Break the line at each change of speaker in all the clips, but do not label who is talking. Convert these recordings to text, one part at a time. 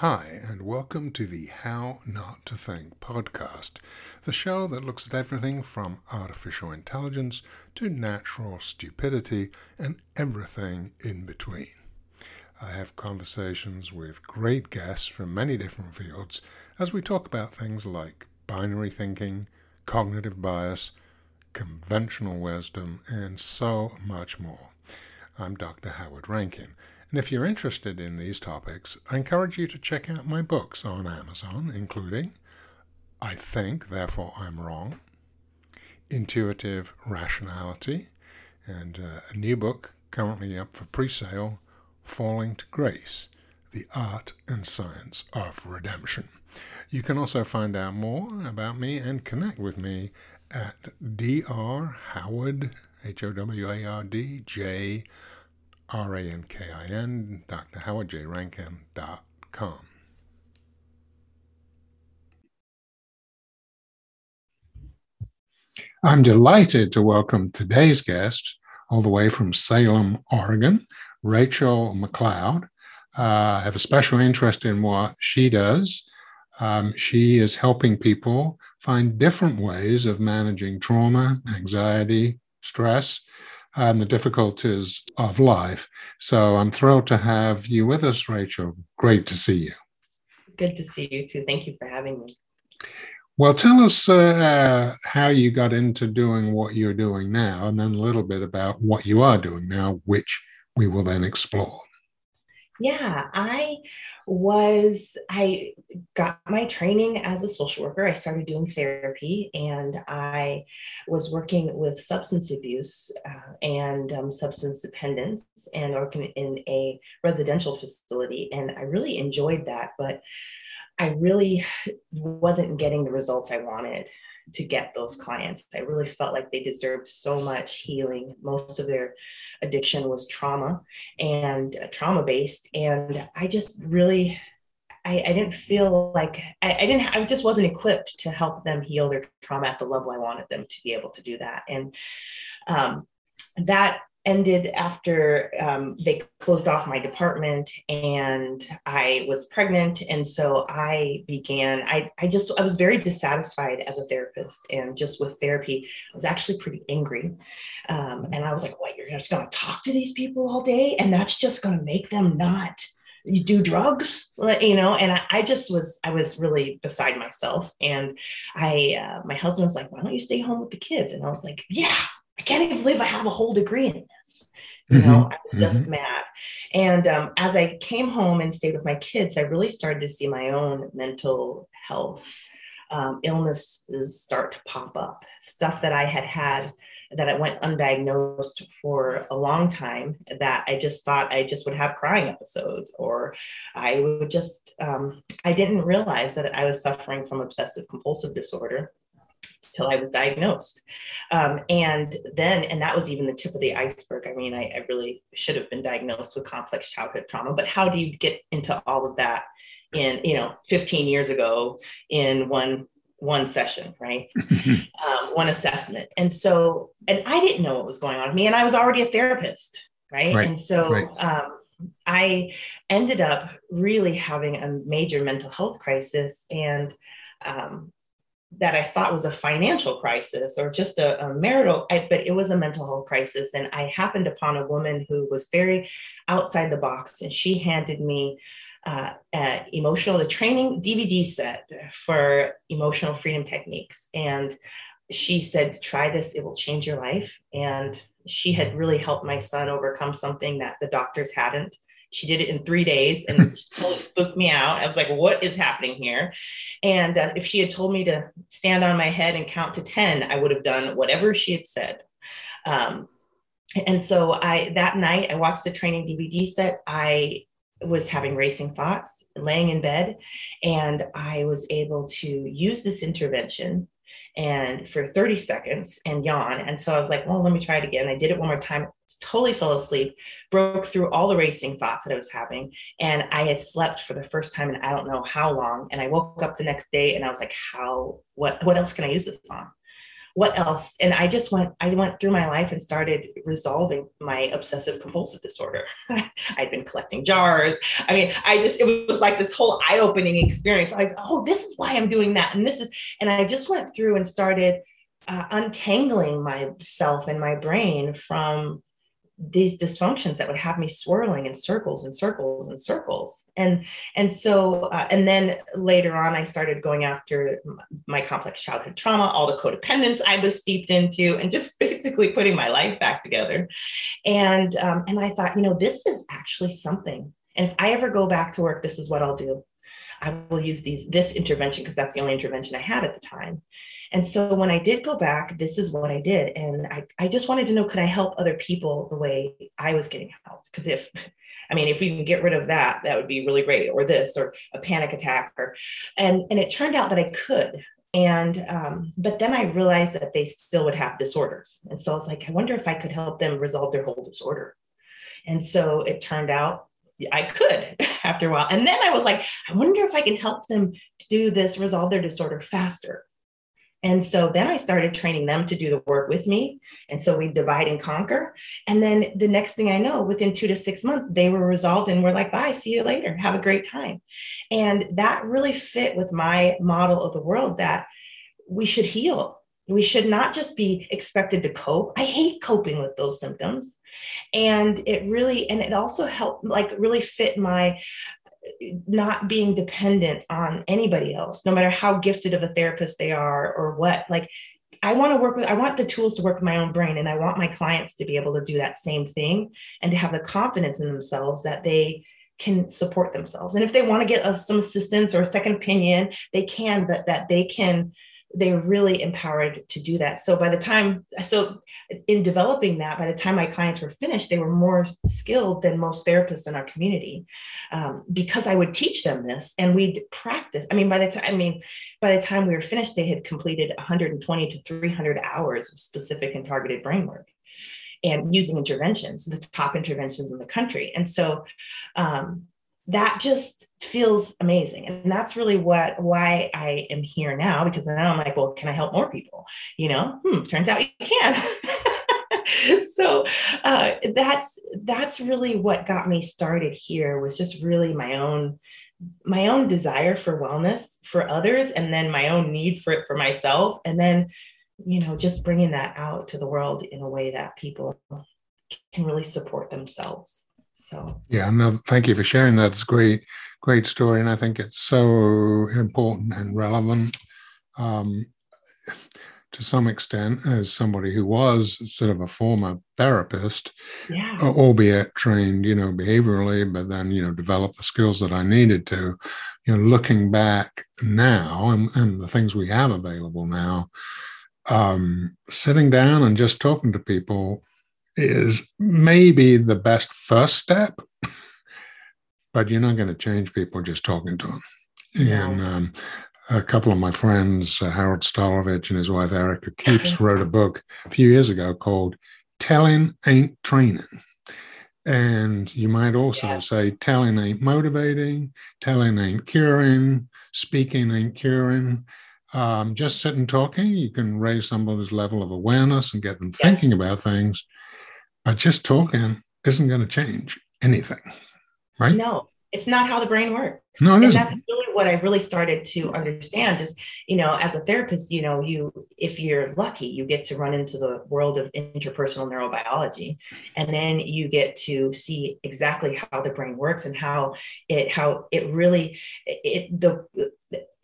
Hi, and welcome to the How Not to Think podcast, the show that looks at everything from artificial intelligence to natural stupidity and everything in between. I have conversations with great guests from many different fields as we talk about things like binary thinking, cognitive bias, conventional wisdom, and so much more. I'm Dr. Howard Rankin and if you're interested in these topics, I encourage you to check out my books on Amazon, including I Think, Therefore I'm Wrong, Intuitive Rationality, and uh, a new book currently up for pre sale, Falling to Grace The Art and Science of Redemption. You can also find out more about me and connect with me at Dr. Howard, H O W A R D, J R A N K I N, Dr. Howard J. Rankin.com. I'm delighted to welcome today's guest, all the way from Salem, Oregon, Rachel McLeod. Uh, I have a special interest in what she does. Um, she is helping people find different ways of managing trauma, anxiety, stress, and the difficulties of life. So I'm thrilled to have you with us, Rachel. Great to see you.
Good to see you too. Thank you for having me.
Well, tell us uh, how you got into doing what you're doing now, and then a little bit about what you are doing now, which we will then explore.
Yeah, I was I got my training as a social worker. I started doing therapy and I was working with substance abuse uh, and um, substance dependence and working in a residential facility. And I really enjoyed that, but I really wasn't getting the results I wanted to get those clients. I really felt like they deserved so much healing. Most of their addiction was trauma and uh, trauma based. And I just really, I, I didn't feel like I, I, didn't, I just wasn't equipped to help them heal their trauma at the level I wanted them to be able to do that. And um, that ended after um, they closed off my department and I was pregnant. And so I began, I, I just, I was very dissatisfied as a therapist and just with therapy, I was actually pretty angry. Um, and I was like, what, you're just going to talk to these people all day? And that's just going to make them not you do drugs you know and I, I, just was i was really beside myself and i uh, my husband was like why don't you stay home with the kids and i was like yeah I can't even believe I have a whole degree in You mm-hmm. know, I was just mm-hmm. mad. And um, as I came home and stayed with my kids, I really started to see my own mental health um, illnesses start to pop up. Stuff that I had had that I went undiagnosed for a long time that I just thought I just would have crying episodes or I would just, um, I didn't realize that I was suffering from obsessive compulsive disorder till I was diagnosed. Um, and then, and that was even the tip of the iceberg. I mean, I, I, really should have been diagnosed with complex childhood trauma, but how do you get into all of that in, you know, 15 years ago in one one session, right? um, one assessment. And so, and I didn't know what was going on with me, and I was already a therapist, right? right. And so, right. um, I ended up really having a major mental health crisis, and um, that I thought was a financial crisis or just a, a marital, I, but it was a mental health crisis. And I happened upon a woman who was very outside the box, and she handed me uh, emotional the training DVD set for emotional freedom techniques, and she said, "Try this; it will change your life." And she had really helped my son overcome something that the doctors hadn't. She did it in three days and totally spooked me out. I was like, what is happening here? And uh, if she had told me to stand on my head and count to 10, I would have done whatever she had said. Um, and so I that night I watched the training DVD set. I was having racing thoughts, laying in bed, and I was able to use this intervention and for 30 seconds and yawn. And so I was like, well, let me try it again. I did it one more time, totally fell asleep, broke through all the racing thoughts that I was having. And I had slept for the first time in I don't know how long. And I woke up the next day and I was like, how, what, what else can I use this on? what else and i just went i went through my life and started resolving my obsessive compulsive disorder i'd been collecting jars i mean i just it was like this whole eye-opening experience like oh this is why i'm doing that and this is and i just went through and started uh, untangling myself and my brain from these dysfunctions that would have me swirling in circles and circles and circles. And and so uh, and then later on i started going after my complex childhood trauma all the codependence i was steeped into and just basically putting my life back together. And um, and i thought you know this is actually something. And if i ever go back to work this is what i'll do. I will use these this intervention because that's the only intervention i had at the time and so when I did go back, this is what I did. And I, I just wanted to know could I help other people the way I was getting helped? Because if, I mean, if we can get rid of that, that would be really great, or this, or a panic attack, or, and and it turned out that I could. And um, but then I realized that they still would have disorders, and so I was like, I wonder if I could help them resolve their whole disorder. And so it turned out I could after a while. And then I was like, I wonder if I can help them to do this, resolve their disorder faster. And so then I started training them to do the work with me. And so we divide and conquer. And then the next thing I know, within two to six months, they were resolved and we're like, bye, see you later. Have a great time. And that really fit with my model of the world that we should heal. We should not just be expected to cope. I hate coping with those symptoms. And it really, and it also helped, like, really fit my not being dependent on anybody else, no matter how gifted of a therapist they are or what. Like, I want to work with, I want the tools to work with my own brain, and I want my clients to be able to do that same thing and to have the confidence in themselves that they can support themselves. And if they want to get us some assistance or a second opinion, they can, but that they can they're really empowered to do that. So by the time, so in developing that, by the time my clients were finished, they were more skilled than most therapists in our community um, because I would teach them this and we'd practice. I mean, by the time, I mean, by the time we were finished, they had completed 120 to 300 hours of specific and targeted brain work and using interventions, the top interventions in the country. And so um, that just feels amazing. And that's really what why i am here now because now i'm like well can i help more people? You know hmm, turns out you can. So uh, that's that's really what got me started here was just really my own my own desire for wellness for others and then my own need for it for myself. And then you know just bringing that out to the world in a way that people can really support themselves so
yeah, no, thank you for sharing that. It's great, great story, and I think it's so important and relevant. Um, to some extent, as somebody who was sort of a former therapist,
yeah.
albeit trained, you know, behaviorally, but then, you know, developed the skills that I needed to, you know, looking back now and, and the things we have available now, um, sitting down and just talking to people is maybe the best first step, but you're not going to change people just talking to them. Yeah. And um, a couple of my friends, uh, Harold Stolovitch and his wife Erica Keeps, wrote a book a few years ago called Telling Ain't Training. And you might also say telling ain't motivating, telling ain't curing, speaking ain't curing. Um, just sitting talking, you can raise somebody's level of awareness and get them yes. thinking about things. But just talking isn't going to change anything, right?
No, it's not how the brain works.
No,
it
and
isn't. that's really what I really started to understand. Is you know, as a therapist, you know, you if you're lucky, you get to run into the world of interpersonal neurobiology, and then you get to see exactly how the brain works and how it how it really it the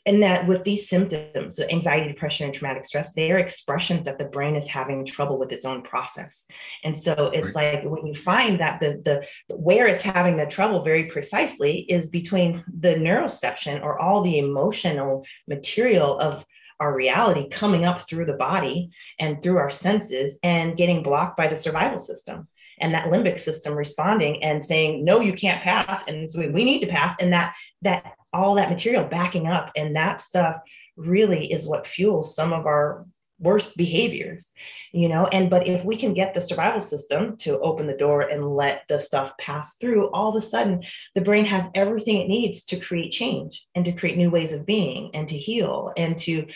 and that with these symptoms anxiety depression and traumatic stress they are expressions that the brain is having trouble with its own process. And so it's right. like when you find that the the where it's having the trouble very precisely is between the neuroception or all the emotional material of our reality coming up through the body and through our senses and getting blocked by the survival system and that limbic system responding and saying no you can't pass. And so we need to pass. And that that all that material backing up and that stuff really is what fuels some of our worst behaviors you know and but if we can get the survival system to open the door and let the stuff pass through all of a sudden the brain has everything it needs to create change and to create new ways of being and to heal and to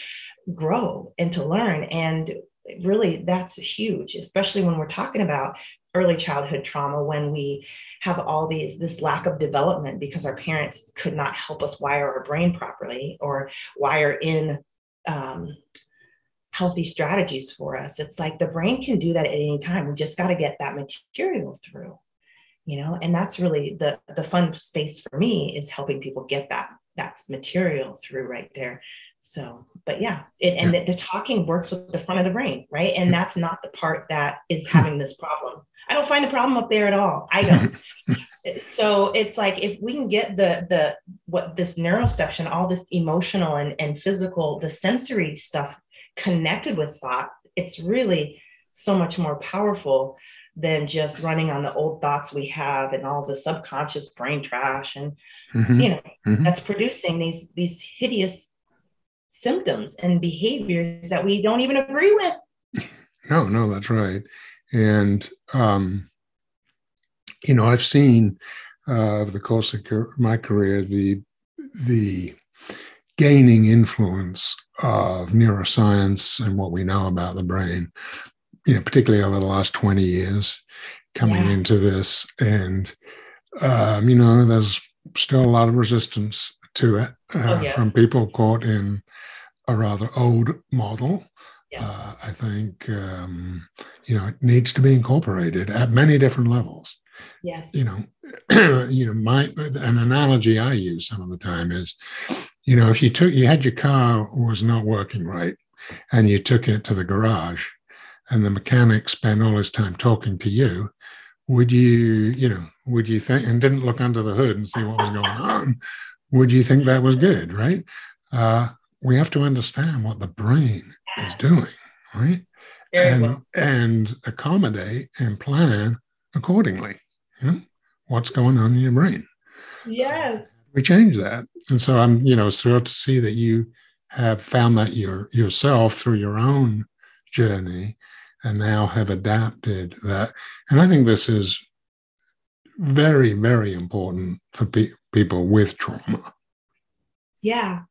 grow and to learn. And really, that's huge, especially when we're talking about early childhood trauma when we have all these this lack of development because our parents could not help us wire our brain properly or wire in um, healthy strategies for us. It's like the brain can do that at any time. We just got to get that material through you know? And that's really the the fun space for me is helping people get that that material through right there so but yeah it, and the, the, talking works with the front of the brain right? And that's not the part that is having this problem. I don't find a problem up there at all. I don't. So it's like if we can get the the what this neuroception all this emotional and, and physical the sensory stuff connected with thought it's really so much more powerful than just running on the old thoughts we have and all the subconscious brain trash and mm-hmm. you know mm-hmm. that's producing these these hideous symptoms and behaviors that we don't even agree with
no no that's right and um you know i've seen uh, over the course of my career the the gaining influence of neuroscience and what we know about the brain you know, particularly over the last 20 years coming yeah. into this. And, um, you know, there's still a lot of resistance to it uh, oh, yes. from people caught in a rather old model. Yes. Uh, I think, um, you know, it needs to be incorporated at many different levels.
Yes.
You know, you know, my an analogy I use some of the time is, you know, if you took you had your car was not working right, and you took it to the garage, and the mechanic spent all his time talking to you, would you, you know, would you think, and didn't look under the hood and see what was going on, would you think that was good, right? Uh, we have to understand what the brain is doing, right? Very and, well. and accommodate and plan accordingly. You know, what's going on in your brain?
Yes.
We change that. And so I'm, you know, thrilled to see that you have found that your yourself through your own journey and now have adapted that. And I think this is very, very important for pe- people with trauma.
Yeah,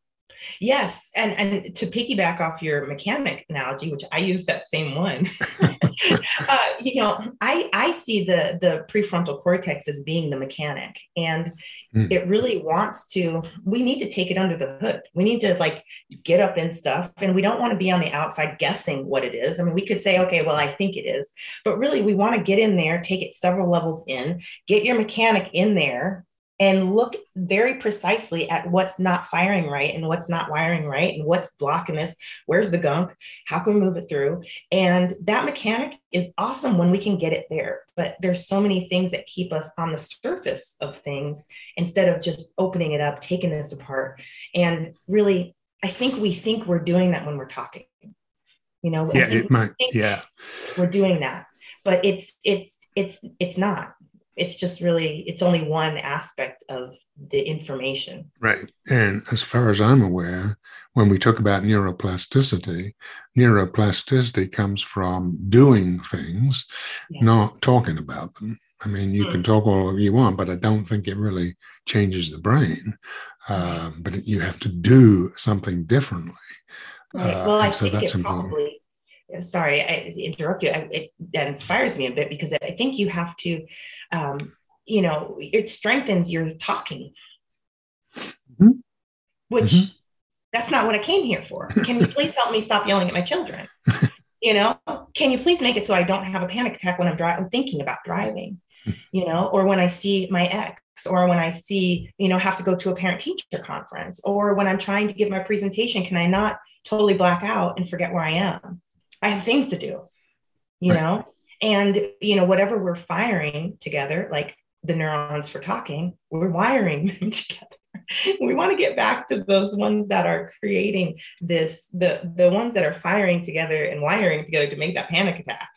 Yes, and and to piggyback off your mechanic analogy, which I use that same one, uh, you know, I I see the the prefrontal cortex as being the mechanic, and mm. it really wants to. We need to take it under the hood. We need to like get up in stuff, and we don't want to be on the outside guessing what it is. I mean, we could say, okay, well, I think it is, but really, we want to get in there, take it several levels in, get your mechanic in there, and look very precisely at what's not firing right and what's not wiring right and what's blocking this where's the gunk how can we move it through? And that mechanic is awesome when we can get it there but there's so many things that keep us on the surface of things instead of just opening it up taking this apart. And really i think we think we're doing that when we're talking you know?
Yeah it might yeah.
we're doing that but it's it's it's it's not it's just really it's only one aspect of the information
right and as far as i'm aware when we talk about neuroplasticity neuroplasticity comes from doing things yes. not talking about them i mean you mm. can hmm. talk all you want but i don't think it really changes the brain um, but you have to do something differently
right. Uh, well uh, i so think it important. probably sorry i interrupt you. I, it that inspires me a bit because i think you have to um, you know it strengthens your talking. Mm-hmm. which mm-hmm. that's not what i came here for. Can you please help me stop yelling at my children? You know can you please make it so i don't have a panic attack when i'm driving thinking about driving you know or when i see my ex or when i see you know have to go to a parent teacher conference or when i'm trying to give my presentation can i not totally black out and forget where i am I have things to do, you right. know? And, you know, whatever we're firing together, like the neurons for talking, we're wiring them together. we want to get back to those ones that are creating this, the, the ones that are firing together and wiring together to make that panic attack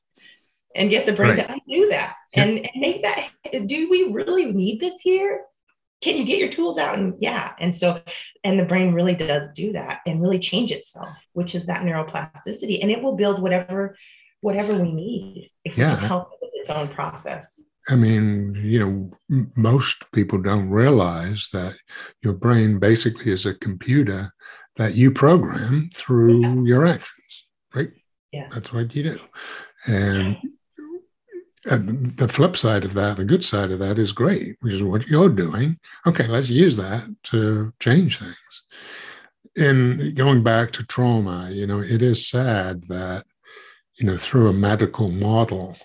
and get the brain right. to undo that and, and make that. Do we really need this here? Can you get your tools out and yeah and so and the brain really does do that and really change itself which is that neuroplasticity and it will build whatever whatever we need if yeah. we can help with its own process
i mean you know most people don't realize that your brain basically is a computer that you program through yeah. your actions, right?
Yeah.
That's what you do. And and the flip side of that, the good side of that is great, which is what you're doing. Okay, let's use that to change things. In going back to trauma, you know, it is sad that, you know, through a medical model,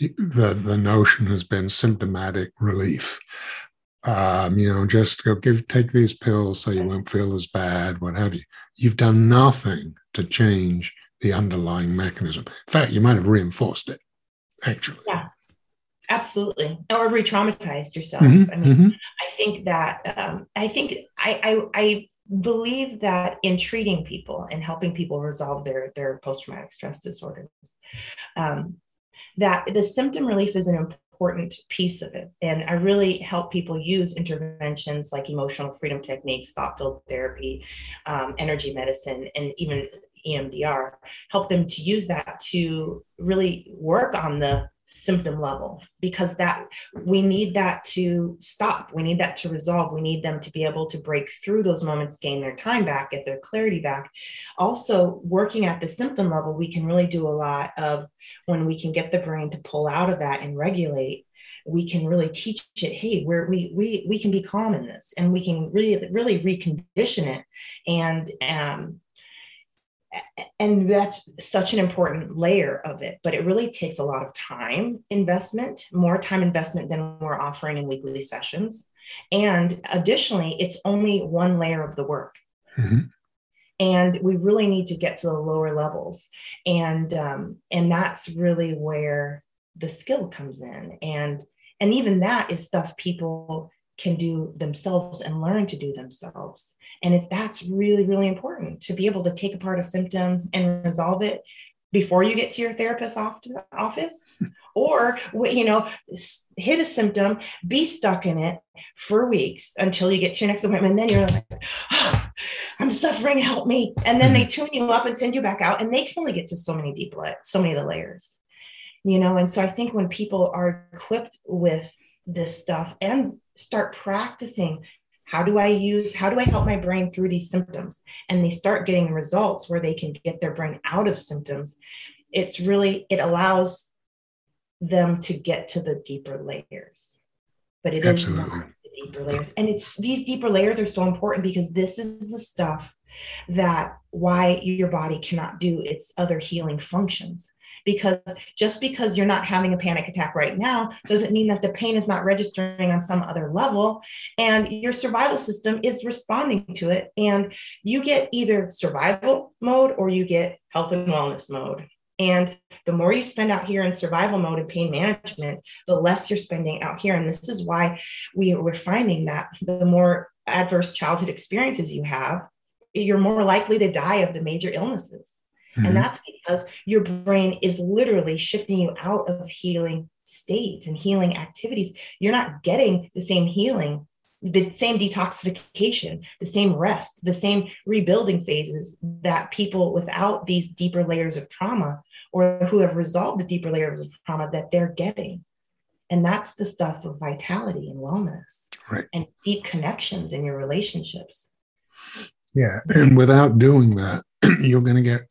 the, the notion has been symptomatic relief. Um, you know, just go give take these pills so you won't feel as bad, what have you. You've done nothing to change the underlying mechanism. In fact, you might have reinforced it actually.
Yeah, absolutely. Or re-traumatized yourself. Mm-hmm, I mean, mm-hmm. I think that um, I think I, I I believe that in treating people and helping people resolve their their post-traumatic stress disorders, um, that the symptom relief is an important piece of it. And I really help people use interventions like emotional freedom techniques, thought field therapy, um, energy medicine, and even EMDR, help them to use that to really work on the symptom level because that we need that to stop. We need that to resolve. We need them to be able to break through those moments gain their time back get their clarity back. Also working at the symptom level we can really do a lot of when we can get the brain to pull out of that and regulate we can really teach it hey where we we we can be calm in this and we can really really recondition it and um and that's such an important layer of it but it really takes a lot of time investment more time investment than we're offering in weekly sessions. And additionally it's only one layer of the work. Mm-hmm. and we really need to get to the lower levels. And um, and that's really where the skill comes in. And and even that is stuff people can do themselves and learn to do themselves. And it's that's really really important to be able to take apart a symptom and resolve it before you get to your therapist's office. Or you know hit a symptom be stuck in it for weeks until you get to your next appointment. And then you're like oh, i'm suffering help me. And then they tune you up and send you back out and they can only get to so many deep so many of the layers. You know and so i think when people are equipped with this stuff and start practicing how do i use how do i help my brain through these symptoms? And they start getting results where they can get their brain out of symptoms. It's really it allows them to get to the deeper layers but it Absolutely. is not the deeper layers. And it's these deeper layers are so important because this is the stuff that why your body cannot do its other healing functions because just because you're not having a panic attack right now doesn't mean that the pain is not registering on some other level and your survival system is responding to it and you get either survival mode or you get health and wellness mode and the more you spend out here in survival mode and pain management, the less you're spending out here. And this is why we, we're finding that the more adverse childhood experiences you have, you're more likely to die of the major illnesses. Mm-hmm. And that's because your brain is literally shifting you out of healing states and healing activities. You're not getting the same healing, the same detoxification, the same rest, the same rebuilding phases that people without these deeper layers of trauma or who have resolved the deeper layers of trauma that they're getting. And that's the stuff of vitality and wellness
right.
and deep connections in your relationships.
Yeah. And without doing that, you're going to get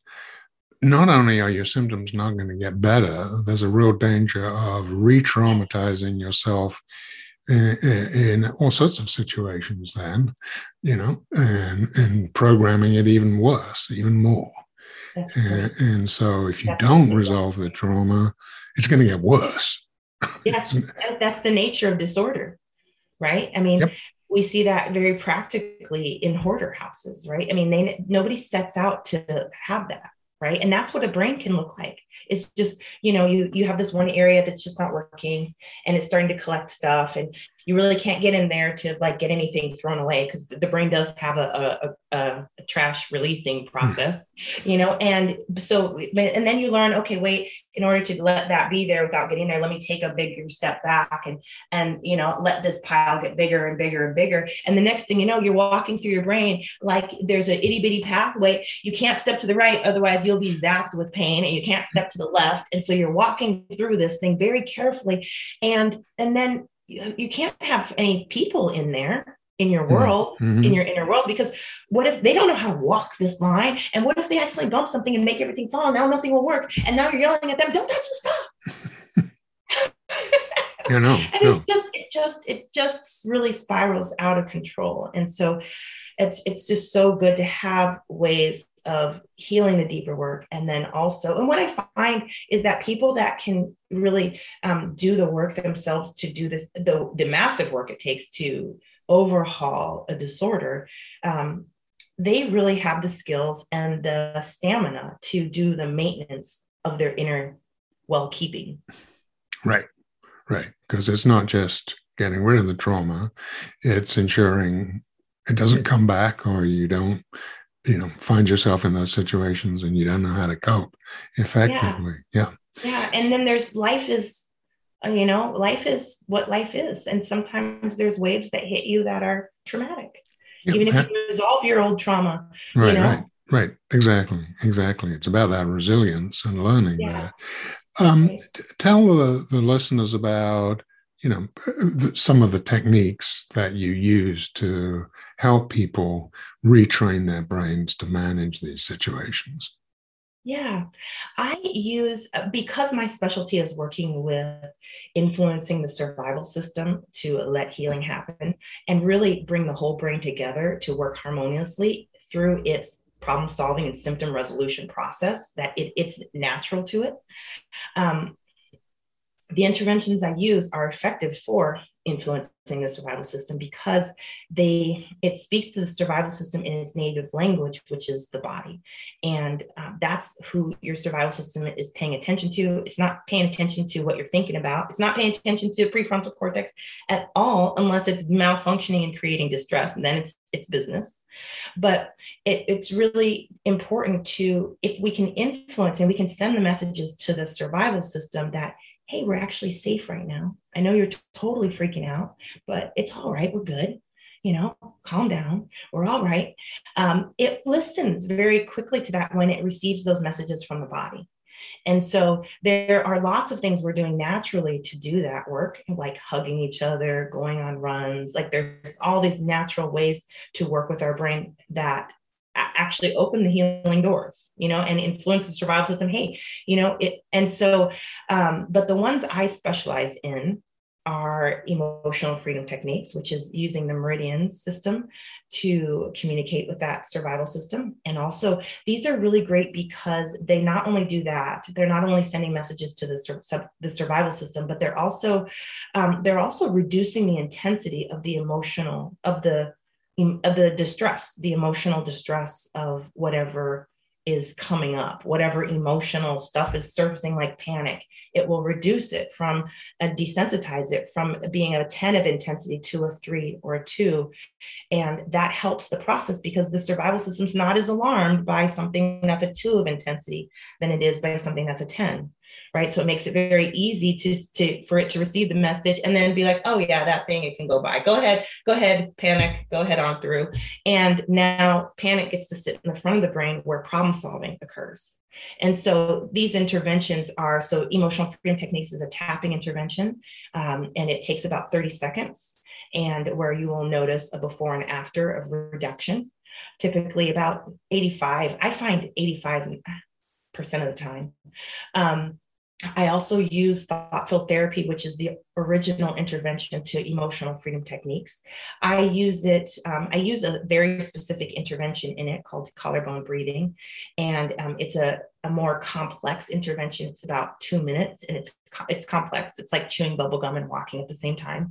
not only are your symptoms not going to get better, there's a real danger of re traumatizing yourself in, in, all sorts of situations, then, you know, and, and programming it even worse, even more. And, and, so if you that's don't resolve the trauma, it's going to get worse.
Yes, that's the nature of disorder, right? I mean, yep we see that very practically in hoarder houses right i mean they nobody sets out to have that right? And that's what a brain can look like. It's just you know you you have this one area that's just not working and it's starting to collect stuff and you really can't get in there to like get anything thrown away because the brain does have a, a, a, a trash releasing hmm. process you know and so and then you learn okay wait in order to let that be there without getting there let me take a bigger step back and and you know let this pile get bigger and bigger and bigger. And the next thing you know you're walking through your brain like there's an itty bitty pathway. You can't step to the right otherwise you'll be zapped with pain and you can't step to the left. And so you're walking through this thing very carefully and and then you can't have any people in there in your world, mm-hmm. in your inner world. Because what if they don't know how to walk this line? And what if they accidentally bump something and make everything fall? Now nothing will work. And now you're yelling at them, don't touch the stuff.
yeah, no,
and no. it just it just it just really spirals out of control. And so it's it's just so good to have ways of healing the deeper work. And then also and what i find is that people that can really um, do the work themselves to do this the, the massive work it takes to overhaul a disorder um, they really have the skills and the stamina to do the maintenance of their inner well-keeping.
Right right. Because it's not just getting rid of the trauma it's ensuring it doesn't come back or you don't you know find yourself in those situations and you don't know how to cope effectively. Yeah.
Yeah, yeah. and then there's life is uh, you know life is what life is. And sometimes there's waves that hit you that are traumatic. Yeah, even if you resolve your old trauma
right
you know?
right right. Exactly exactly. It's about that resilience and learning yeah. that. Um, tell the, the listeners about you know some of the techniques that you use to help people retrain their brains to manage these situations?
Yeah, I use uh, because my specialty is working with influencing the survival system to let healing happen and really bring the whole brain together to work harmoniously through its problem solving and symptom resolution process that it, it's natural to it. Um, the interventions I use are effective for influencing the survival system because they it speaks to the survival system in its native language which is the body. And um, that's who your survival system is paying attention to. It's not paying attention to what you're thinking about. It's not paying attention to prefrontal cortex at all unless it's malfunctioning and creating distress and then it's it's business. But it, it's really important to if we can influence and we can send the messages to the survival system that hey, we're actually safe right now. I know you're t- totally freaking out, but it's all right. We're good. You know, calm down. We're all right. Um, it listens very quickly to that when it receives those messages from the body. And so there are lots of things we're doing naturally to do that work, like hugging each other, going on runs. Like there's all these natural ways to work with our brain that actually open the healing doors you know and influence the survival system. Hey you know it and so um, but the ones i specialize in are emotional freedom techniques which is using the meridian system to communicate with that survival system. And also these are really great because they not only do that they're not only sending messages to the, sur- the survival system but they're also um, they're also reducing the intensity of the emotional of the Uh, the distress, the emotional distress of whatever is coming up, whatever emotional stuff is surfacing like panic, it will reduce it from and desensitize it from being a 10 of intensity to a three or a two. And that helps the process because the survival system's not as alarmed by something that's a two of intensity than it is by something that's a 10 right? So it makes it very easy to, to for it to receive the message and then be like, oh yeah, that thing it can go by. Go ahead, go ahead, panic, go ahead on through. And now panic gets to sit in the front of the brain where problem solving occurs. And so these interventions are so emotional freedom techniques is a tapping intervention, um, and it takes about 30 seconds, and where you will notice a before and after of reduction. Typically, about 85, I find 85 percent of the time. Um, I also use thought field therapy, which is the original intervention to emotional freedom techniques. I use it, um, I use a very specific intervention in it called collarbone breathing. And um, it's a, a more complex intervention. It's about two minutes and it's, it's complex. It's like chewing bubblegum and walking at the same time.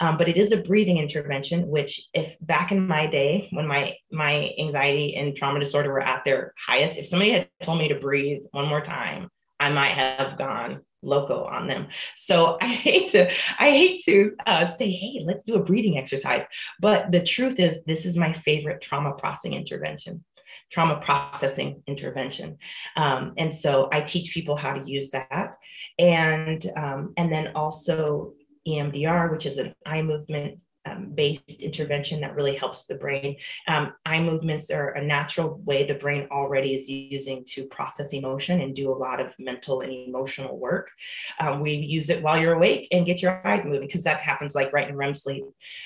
Um, but it is a breathing intervention, which if back in my day, when my, my anxiety and trauma disorder were at their highest, if somebody had told me to breathe one more time, I might have gone loco on them. So I hate to, I hate to uh, say, hey, let's do a breathing exercise. But the truth is, this is my favorite trauma processing intervention trauma processing intervention um, and so i teach people how to use that and um, and then also emdr which is an eye movement um, based intervention that really helps the brain. Um, eye movements are a natural way the brain already is using to process emotion and do a lot of mental and emotional work. Um, we use it while you're awake and get your eyes moving because that happens like right in REM sleep,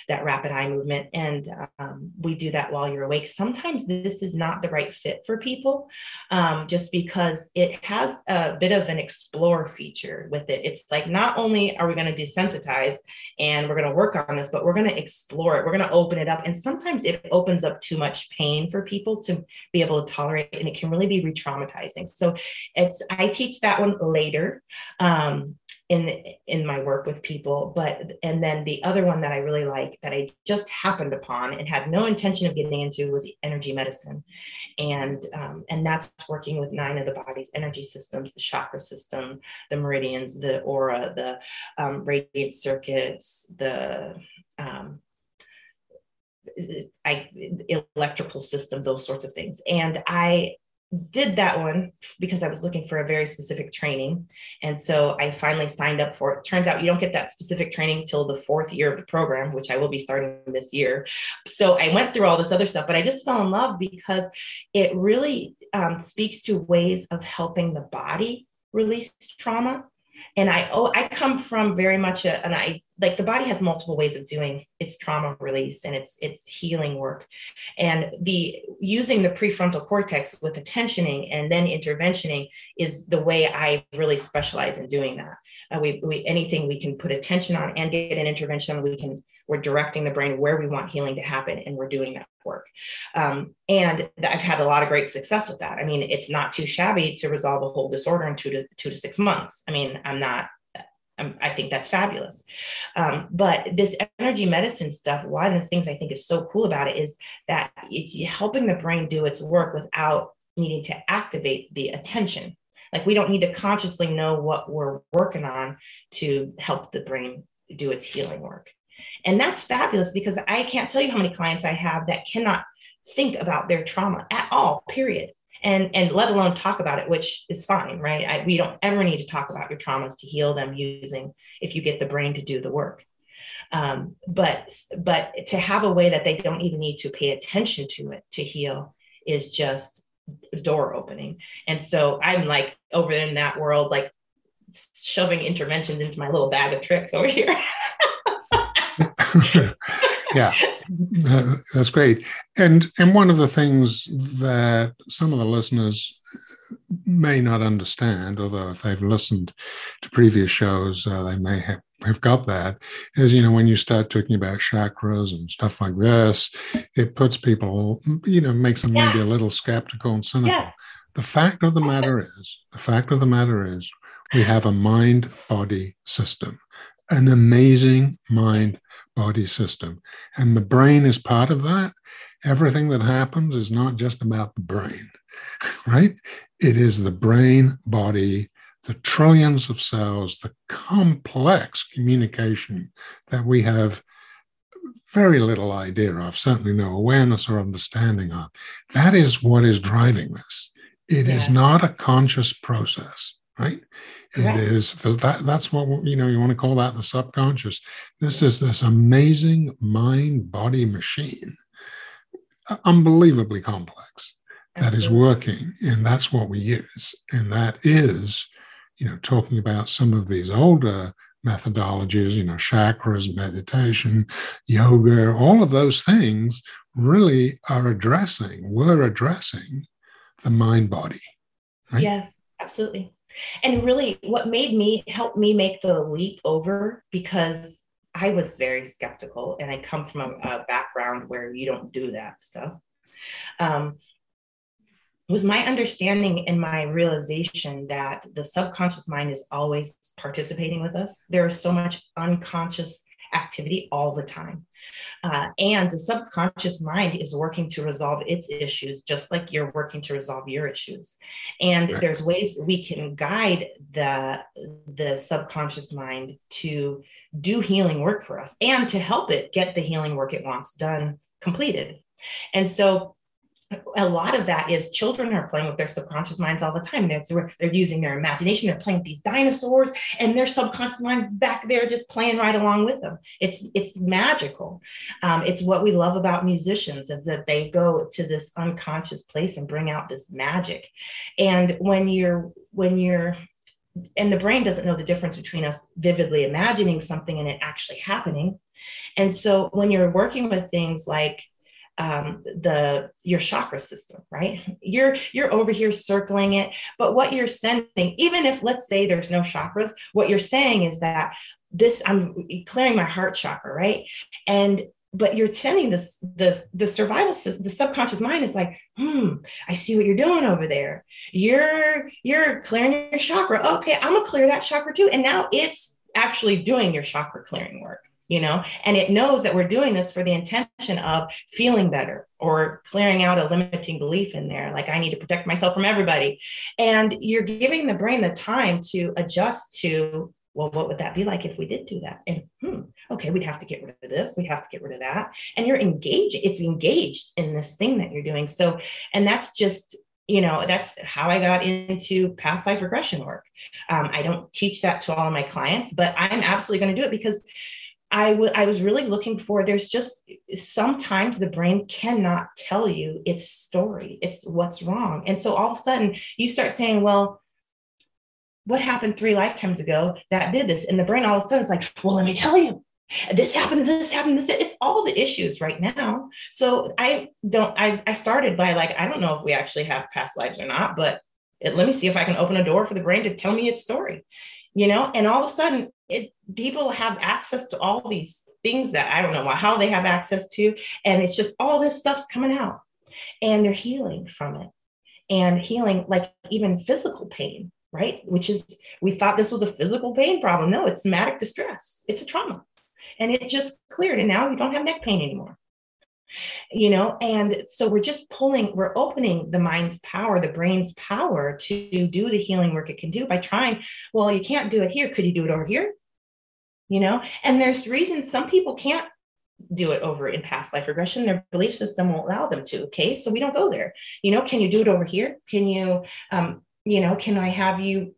that rapid eye movement. And um, we do that while you're awake. Sometimes this is not the right fit for people um, just because it has a bit of an explore feature with it. It's like not only are we going to desensitize and we're going to work on this, but we're going to explore it. We're going to open it up. And sometimes it opens up too much pain for people to be able to tolerate, and it can really be re traumatizing. So it's, I teach that one later. Um, in in my work with people but and then the other one that i really like that i just happened upon and had no intention of getting into was energy medicine and um, and that's working with nine of the body's energy systems the chakra system the meridians the aura the um, radiant circuits the um, I, electrical system, those sorts of things. And I did that one because I was looking for a very specific training. And so I finally signed up for it. Turns out you don't get that specific training till the fourth year of the program, which I will be starting this year. So I went through all this other stuff, but I just fell in love because it really um, speaks to ways of helping the body release trauma and i oh i come from very much a, and i like the body has multiple ways of doing its trauma release and its its healing work. And the using the prefrontal cortex with attentioning and then interventioning is the way i really specialize in doing that uh, we, we anything we can put attention on and get an intervention we can we're directing the brain where we want healing to happen and we're doing that work. Um, and i've had a lot of great success with that. I mean it's not too shabby to resolve a whole disorder in two to two to six months. I mean i'm not i think that's fabulous. Um, but this energy medicine stuff one of the things i think is so cool about it is that it's helping the brain do its work without needing to activate the attention like we don't need to consciously know what we're working on to help the brain do its healing work and that's fabulous because I can't tell you how many clients I have that cannot think about their trauma at all, period. And, and let alone talk about it, which is fine, right? I, we don't ever need to talk about your traumas to heal them using if you get the brain to do the work. Um, but but to have a way that they don't even need to pay attention to it to heal is just door opening. And so I'm like over in that world, like shoving interventions into my little bag of tricks over here.
yeah, that's great. And and one of the things that some of the listeners may not understand, although if they've listened to previous shows, uh, they may have, have got that, is, you know, when you start talking about chakras and stuff like this, it puts people, you know, makes them yeah. maybe a little skeptical and cynical. Yeah. The fact of the matter is, the fact of the matter is, we have a mind body system an amazing mind body system. And the brain is part of that. Everything that happens is not just about the brain, right? It is the brain body, the trillions of cells, the complex communication that we have very little idea of, certainly no awareness or understanding of. That is what is driving this. It yeah. is not a conscious process, right? It is that that's what you know you want to call that the subconscious. This is this amazing mind body machine, unbelievably complex that is working, and that's what we use. And that is, you know, talking about some of these older methodologies, you know, chakras, meditation, yoga, all of those things really are addressing, we're addressing the mind body.
Right? Yes, absolutely. And really, what made me help me make the leap over because I was very skeptical and I come from a, a background where you don't do that stuff. Um, was my understanding and my realization that the subconscious mind is always participating with us. There is so much unconscious activity all the time. Uh, and the subconscious mind is working to resolve its issues, just like you're working to resolve your issues. And right. there's ways we can guide the, the subconscious mind to do healing work for us and to help it get the healing work it wants done completed. And so a lot of that is children are playing with their subconscious minds all the time. Where they're using their imagination. They're playing with these dinosaurs, and their subconscious minds back there just playing right along with them. It's it's magical. Um, it's what we love about musicians is that they go to this unconscious place and bring out this magic. And when you're when you're and the brain doesn't know the difference between us vividly imagining something and it actually happening. And so when you're working with things like um, the your chakra system right? You're you're over here circling it but what you're sending even if let's say there's no chakras what you're saying is that this i'm clearing my heart chakra right? And but you're tending this this the survival system the subconscious mind is like hmm i see what you're doing over there. You're you're clearing your chakra. Okay i'm gonna clear that chakra too. And now it's actually doing your chakra clearing work you know? And it knows that we're doing this for the intention of feeling better or clearing out a limiting belief in there like i need to protect myself from everybody. And you're giving the brain the time to adjust to well what would that be like if we did do that? And hmm okay we'd have to get rid of this we have to get rid of that. And you're engaged it's engaged in this thing that you're doing. So and that's just you know that's how i got into past life regression work. Um, i don't teach that to all of my clients but i'm absolutely going to do it because I, w- I was really looking for there's just sometimes the brain cannot tell you its story it's what's wrong. And so all of a sudden you start saying well what happened three lifetimes ago that did this? And the brain all of a sudden is like well let me tell you. This happened this happened this. It's all the issues right now. So i don't i, I started by like i don't know if we actually have past lives or not but it, let me see if i can open a door for the brain to tell me its story you know and all of a sudden it people have access to all these things that i don't know how they have access to and it's just all this stuff's coming out. And they're healing from it. And healing like even physical pain right? Which is we thought this was a physical pain problem. No it's somatic distress. It's a trauma. And it just cleared and now you don't have neck pain anymore you know and so we're just pulling we're opening the mind's power the brain's power to do the healing work it can do by trying well you can't do it here. Could you do it over here? You know and there's reasons some people can't do it over in past life regression. Their belief system won't allow them to okay? So we don't go there. You know can you do it over here? Can you um you know can i have you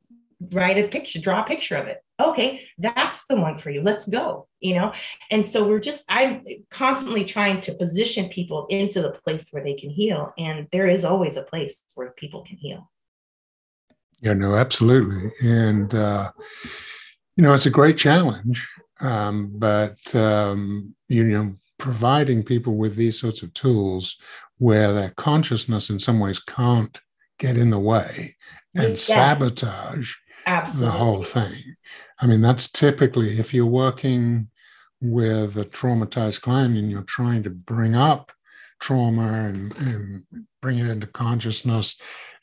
write a picture draw a picture of it okay that's the one for you let's go you know and so we're just i'm constantly trying to position people into the place where they can heal and there is always a place where people can heal
yeah no absolutely and uh you know it's a great challenge um but um you know providing people with these sorts of tools where their consciousness in some ways can't get in the way and yes. sabotage Absolutely. the whole thing I mean, that's typically if you're working with a traumatized client and you're trying to bring up trauma and, and bring it into consciousness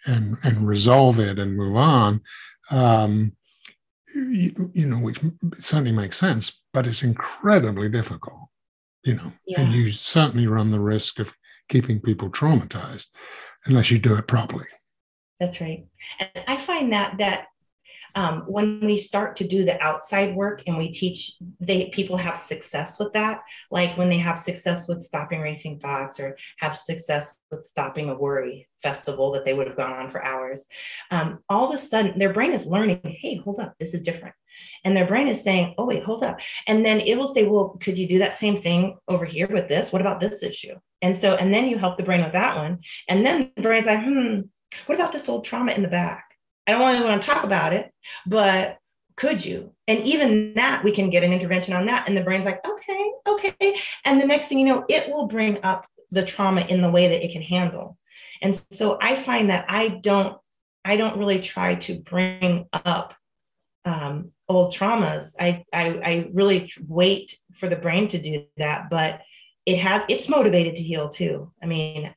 and, and resolve it and move on, um, you, you know, which certainly makes sense, but it's incredibly difficult, you know, yeah. and you certainly run the risk of keeping people traumatized unless you do it properly.
That's right. And I find that that um, when we start to do the outside work and we teach they people have success with that like when they have success with stopping racing thoughts or have success with stopping a worry festival that they would have gone on for hours um, all of a sudden their brain is learning hey hold up this is different. And their brain is saying oh wait hold up. And then it will say well could you do that same thing over here with this? What about this issue? And so and then you help the brain with that one. And then the brain's like hmm what about this old trauma in the back I don't really want to talk about it, but could you? And even that, we can get an intervention on that. And the brain's like, okay, okay. And the next thing you know, it will bring up the trauma in the way that it can handle. And so I find that I don't, I don't really try to bring up um, old traumas. I, I, I really wait for the brain to do that, but it has, it's motivated to heal too. I mean,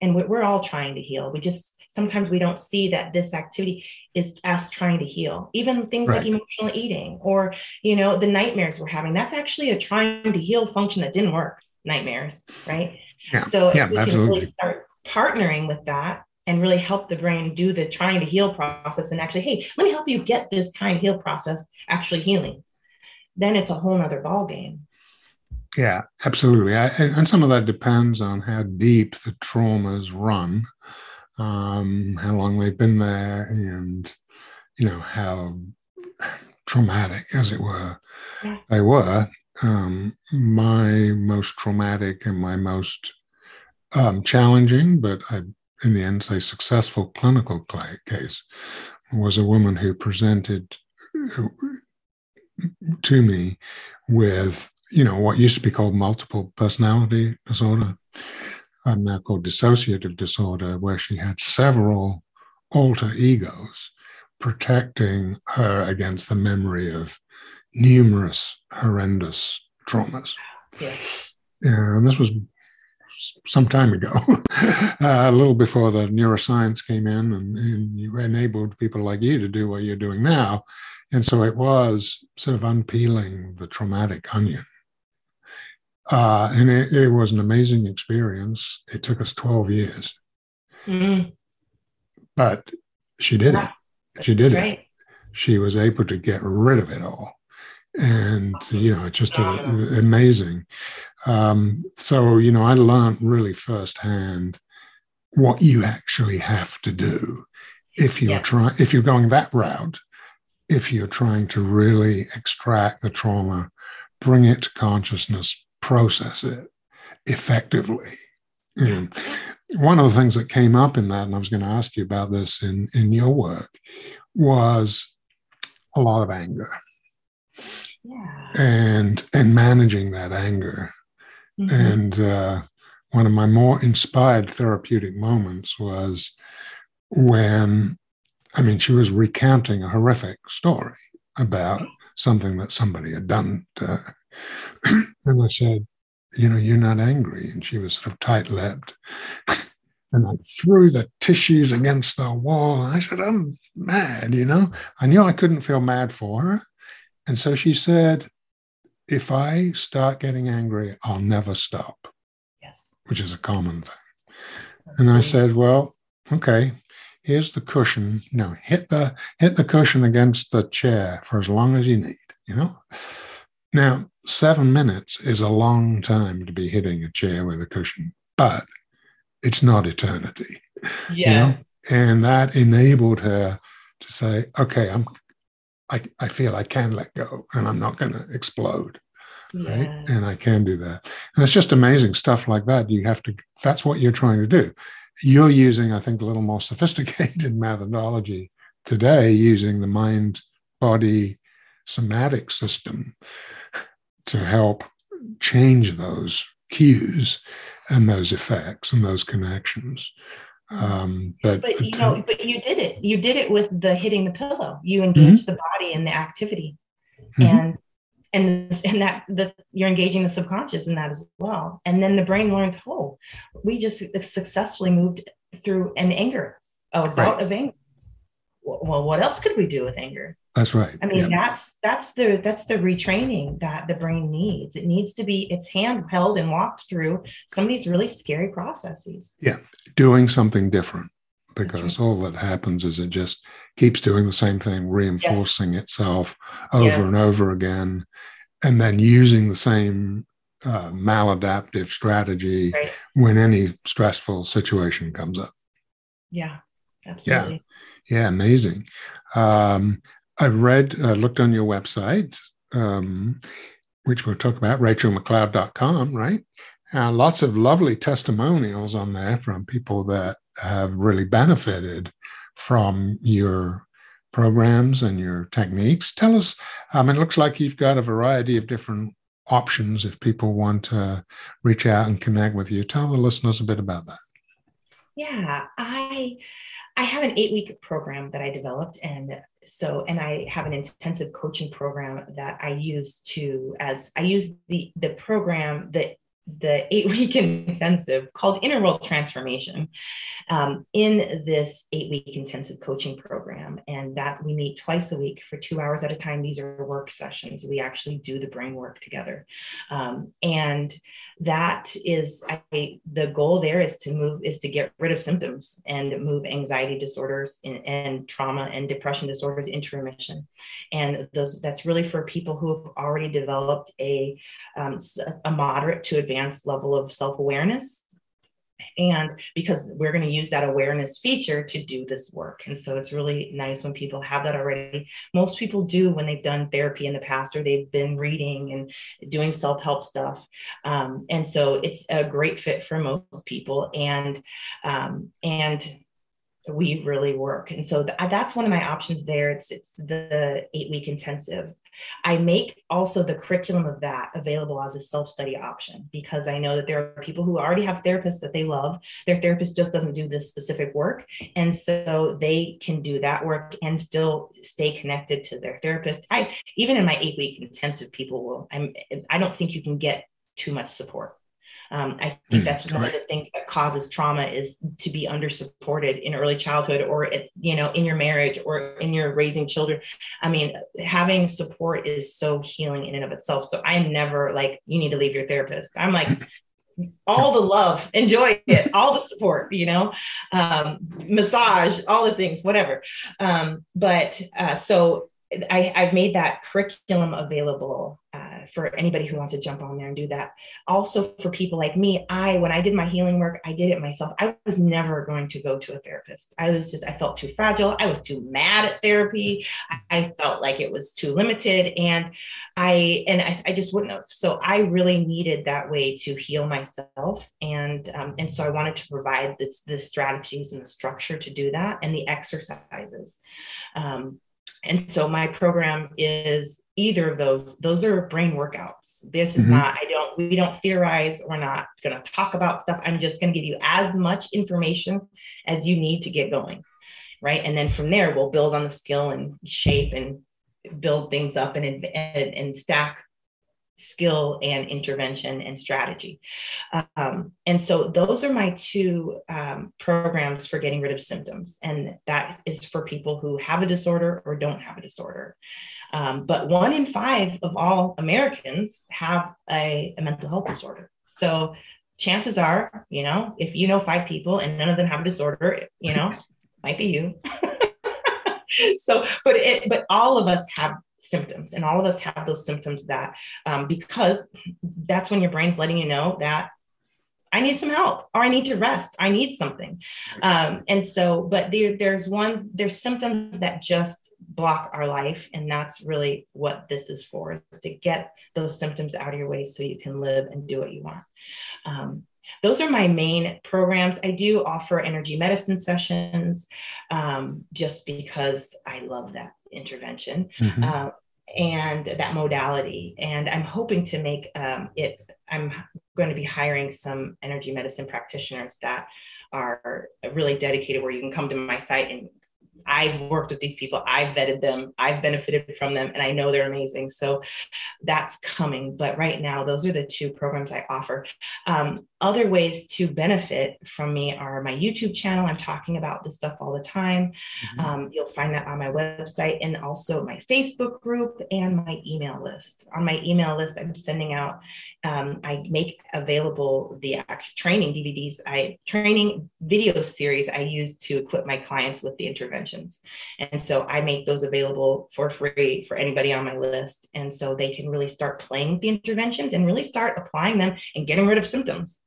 and we're all trying to heal. We just sometimes we don't see that this activity is us trying to heal even things right. like emotional eating or you know the nightmares we're having that's actually a trying to heal function that didn't work nightmares right yeah. so yeah, we absolutely. can really start partnering with that and really help the brain do the trying to heal process and actually hey let me help you get this trying to heal process actually healing then it's a whole nother ball game
Yeah, absolutely. I, and some of that depends on how deep the traumas run, um, how long they've been there, and you know how traumatic, as it were, yeah. they were. Um, my most traumatic and my most um, challenging, but I, in the end, say successful clinical case was a woman who presented uh, to me with, you know, what used to be called multiple personality disorder, um, now called dissociative disorder, where she had several alter egos protecting her against the memory of numerous horrendous traumas.
Yes.
Yeah, and this was some time ago, uh, a little before the neuroscience came in and, and you enabled people like you to do what you're doing now. And so it was sort of unpeeling the traumatic onion. Uh, and it, it, was an amazing experience. It took us 12 years. Mm-hmm. But she did it. She did it. She was able to get rid of it all. And, you know, it's just a, amazing. Um, so, you know, I learned really firsthand what you actually have to do if you're yeah. trying, if you're going that route, if you're trying to really extract the trauma, bring it to consciousness, process it effectively. And one of the things that came up in that, and I was going to ask you about this in, in your work, was a lot of anger.
Yeah.
And and managing that anger Mm-hmm. And uh, one of my more inspired therapeutic moments was when, I mean, she was recounting a horrific story about something that somebody had done to her. And I said, You know, you're not angry. And she was sort of tight lipped. and I threw the tissues against the wall. And I said, I'm mad, you know. I knew I couldn't feel mad for her. And so she said, if I start getting angry, I'll never stop.
Yes.
Which is a common thing. And I said, well, okay, here's the cushion. You know, hit the hit the cushion against the chair for as long as you need, you know. Now, seven minutes is a long time to be hitting a chair with a cushion, but it's not eternity.
Yes. You know?
And that enabled her to say, okay, I'm I, I feel I can let go and I'm not going to explode. Yeah. Right. And I can do that. And it's just amazing stuff like that. You have to, that's what you're trying to do. You're using, I think, a little more sophisticated methodology today using the mind body somatic system to help change those cues and those effects and those connections. Um, but,
but you know, but you did it. You did it with the hitting the pillow. You engaged mm-hmm. the body in the activity, mm-hmm. and and and that the you're engaging the subconscious in that as well. And then the brain learns, oh, we just successfully moved through an anger, a bout right. of anger. Well, what else could we do with anger?
That's right.
I mean, that's that's the that's the retraining that the brain needs. It needs to be it's handheld and walked through some of these really scary processes.
Yeah, doing something different because right. all that happens is it just keeps doing the same thing, reinforcing yes. itself over yeah. and over again, and then using the same uh, maladaptive strategy right. when any stressful situation comes up.
Yeah, absolutely.
Yeah, yeah amazing. Um, I've read, uh, looked on your website, um, which we'll talk about, rachellemccloud.com, right? Uh, lots of lovely testimonials on there from people that have really benefited from your programs and your techniques. Tell us, um, it looks like you've got a variety of different options if people want to reach out and connect with you. Tell the listeners a bit about that.
Yeah, I I have an eight week program that I developed, and so and I have an intensive coaching program that I use to as I use the the program that the eight week intensive called Inner World Transformation um, in this eight week intensive coaching program. And that we meet twice a week for two hours at a time. These are work sessions. We actually do the brain work together. Um, and that is I, the goal there is to move is to get rid of symptoms and move anxiety disorders and, and trauma and depression disorders into remission. And those that's really for people who have already developed a um, a moderate to advanced level of self-awareness and because we're going to use that awareness feature to do this work. And so it's really nice when people have that already. Most people do when they've done therapy in the past or they've been reading and doing self-help stuff. Um, and so it's a great fit for most people and um, and we really work. And so th- that's one of my options there. It's it's the eight week intensive I make also the curriculum of that available as a self study option because I know that there are people who already have therapists that they love. Their therapist just doesn't do this specific work. And so they can do that work and still stay connected to their therapist. I, even in my eight week intensive, people will, I'm, I don't think you can get too much support. Um, I think mm, that's one right. of the things that causes trauma is to be under supported in early childhood or it, you know in your marriage or in your raising children. I mean, having support is so healing in and of itself. So I'm never like you need to leave your therapist. I'm like all the love, enjoy it, all the support, you know, um, massage, all the things, whatever. Um, but uh, so I, have made that curriculum available for anybody who wants to jump on there and do that. Also, for people like me, I, when I did my healing work, I did it myself. I was never going to go to a therapist. I was just, I felt too fragile. I was too mad at therapy. I felt like it was too limited. And I, and I, I just wouldn't have. So I really needed that way to heal myself. And, um, and so I wanted to provide the, the strategies and the structure to do that and the exercises. Um, and so my program is either of those. Those are brain workouts. This is mm-hmm. not, I don't, we don't theorize. We're not going to talk about stuff. I'm just going to give you as much information as you need to get going. Right. And then from there, we'll build on the skill and shape and build things up and, and, and stack skill and intervention and strategy. Um, and so those are my two um, programs for getting rid of symptoms. And that is for people who have a disorder or don't have a disorder. Um, but one in five of all Americans have a, a mental health disorder. So chances are, you know, if you know five people and none of them have a disorder, you know, might be you. so, but it, but all of us have symptoms and all of us have those symptoms that um, because that's when your brain's letting you know that I need some help or I need to rest. I need something. Um, and so, but there, there's ones, there's symptoms that just block our life. And that's really what this is for, is to get those symptoms out of your way so you can live and do what you want. Um, those are my main programs. I do offer energy medicine sessions um, just because I love that intervention mm-hmm. uh, and that modality. And I'm hoping to make um, it, I'm going to be hiring some energy medicine practitioners that are really dedicated where you can come to my site and I've worked with these people, I've vetted them, I've benefited from them, and I know they're amazing. So that's coming. But right now, those are the two programs I offer. Um, other ways to benefit from me are my YouTube channel. I'm talking about this stuff all the time. Mm-hmm. Um, you'll find that on my website and also my Facebook group and my email list. On my email list, I'm sending out um, I make available the training DVDs, I training video series I use to equip my clients with the interventions. And so I make those available for free for anybody on my list. And so they can really start playing with the interventions and really start applying them and getting rid of symptoms.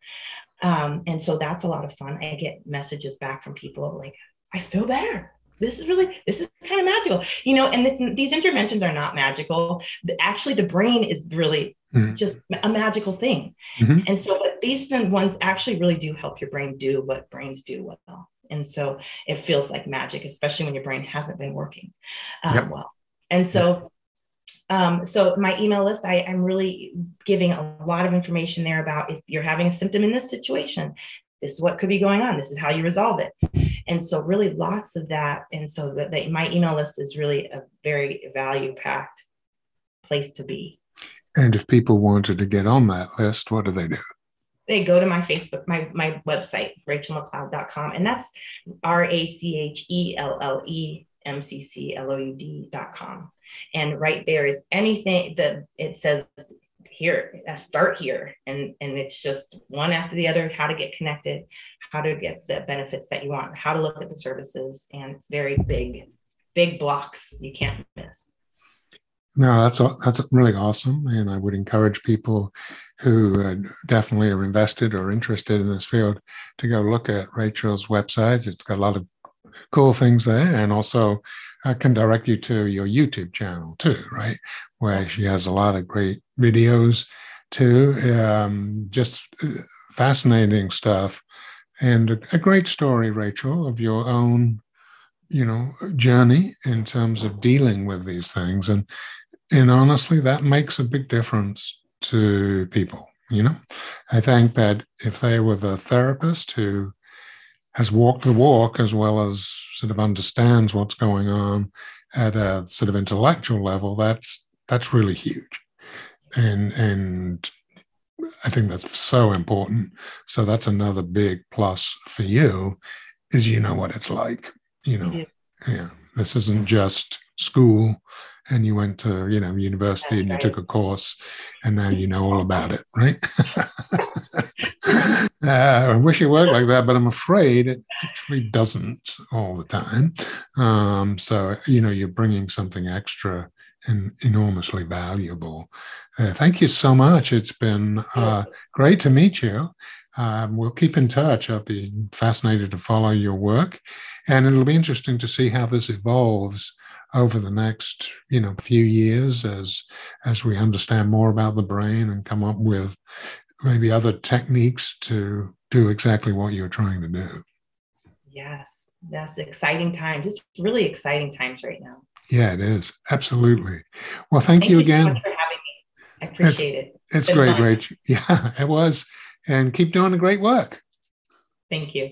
Um, and so that's a lot of fun. I get messages back from people like, I feel better this is really this is kind of magical you know and this, these interventions are not magical actually the brain is really mm-hmm. just a magical thing mm-hmm. and so but these ones actually really do help your brain do what brains do well and so it feels like magic especially when your brain hasn't been working um, yep. well and so um, so my email list, I, I'm really giving a lot of information there about if you're having a symptom in this situation, this is what could be going on this is how you resolve it and so really lots of that and so that, that my email list is really a very value packed place to be
and if people wanted to get on that list what do they do
they go to my Facebook, my, my website, rachellemccloud.com. And that's R A C H E L L E M C C L O U D.com. And right there is anything that it says here, start here. And, and it's just one after the other how to get connected, how to get the benefits that you want, how to look at the services. And it's very big, big blocks you can't miss.
No, that's that's really awesome, and I would encourage people who uh, definitely are invested or interested in this field to go look at Rachelle's website. It's got a lot of cool things there, and also I can direct you to your YouTube channel too, right? Where she has a lot of great videos too, um, just uh, fascinating stuff, and a, a great story, Rachelle, of your own you know journey in terms of dealing with these things and and honestly, that makes a big difference to people. You know, I think that if they were the therapist who has walked the walk as well as sort of understands what's going on at a sort of intellectual level, that's that's really huge. And and I think that's so important. So that's another big plus for you is you know what it's like. You know, yeah. This isn't just school and you went to you know university That's and you right. took a course and now you know all about it right uh, i wish it worked like that but i'm afraid it actually doesn't all the time um, so you know you're bringing something extra and enormously valuable. Uh, thank you so much. It's been uh, great to meet you. Um, we'll keep in touch. I'll be fascinated to follow your work, and it'll be interesting to see how this evolves over the next you know few years as as we understand more about the brain and come up with maybe other techniques to do exactly what you're trying to do.
Yes. That's exciting times. It's really exciting times right now
yeah it is. Absolutely. Well thank, thank you, you again. so
for having me. I appreciate
it's, it. It's, it's great fun. great yeah it was. And keep doing the great work.
Thank you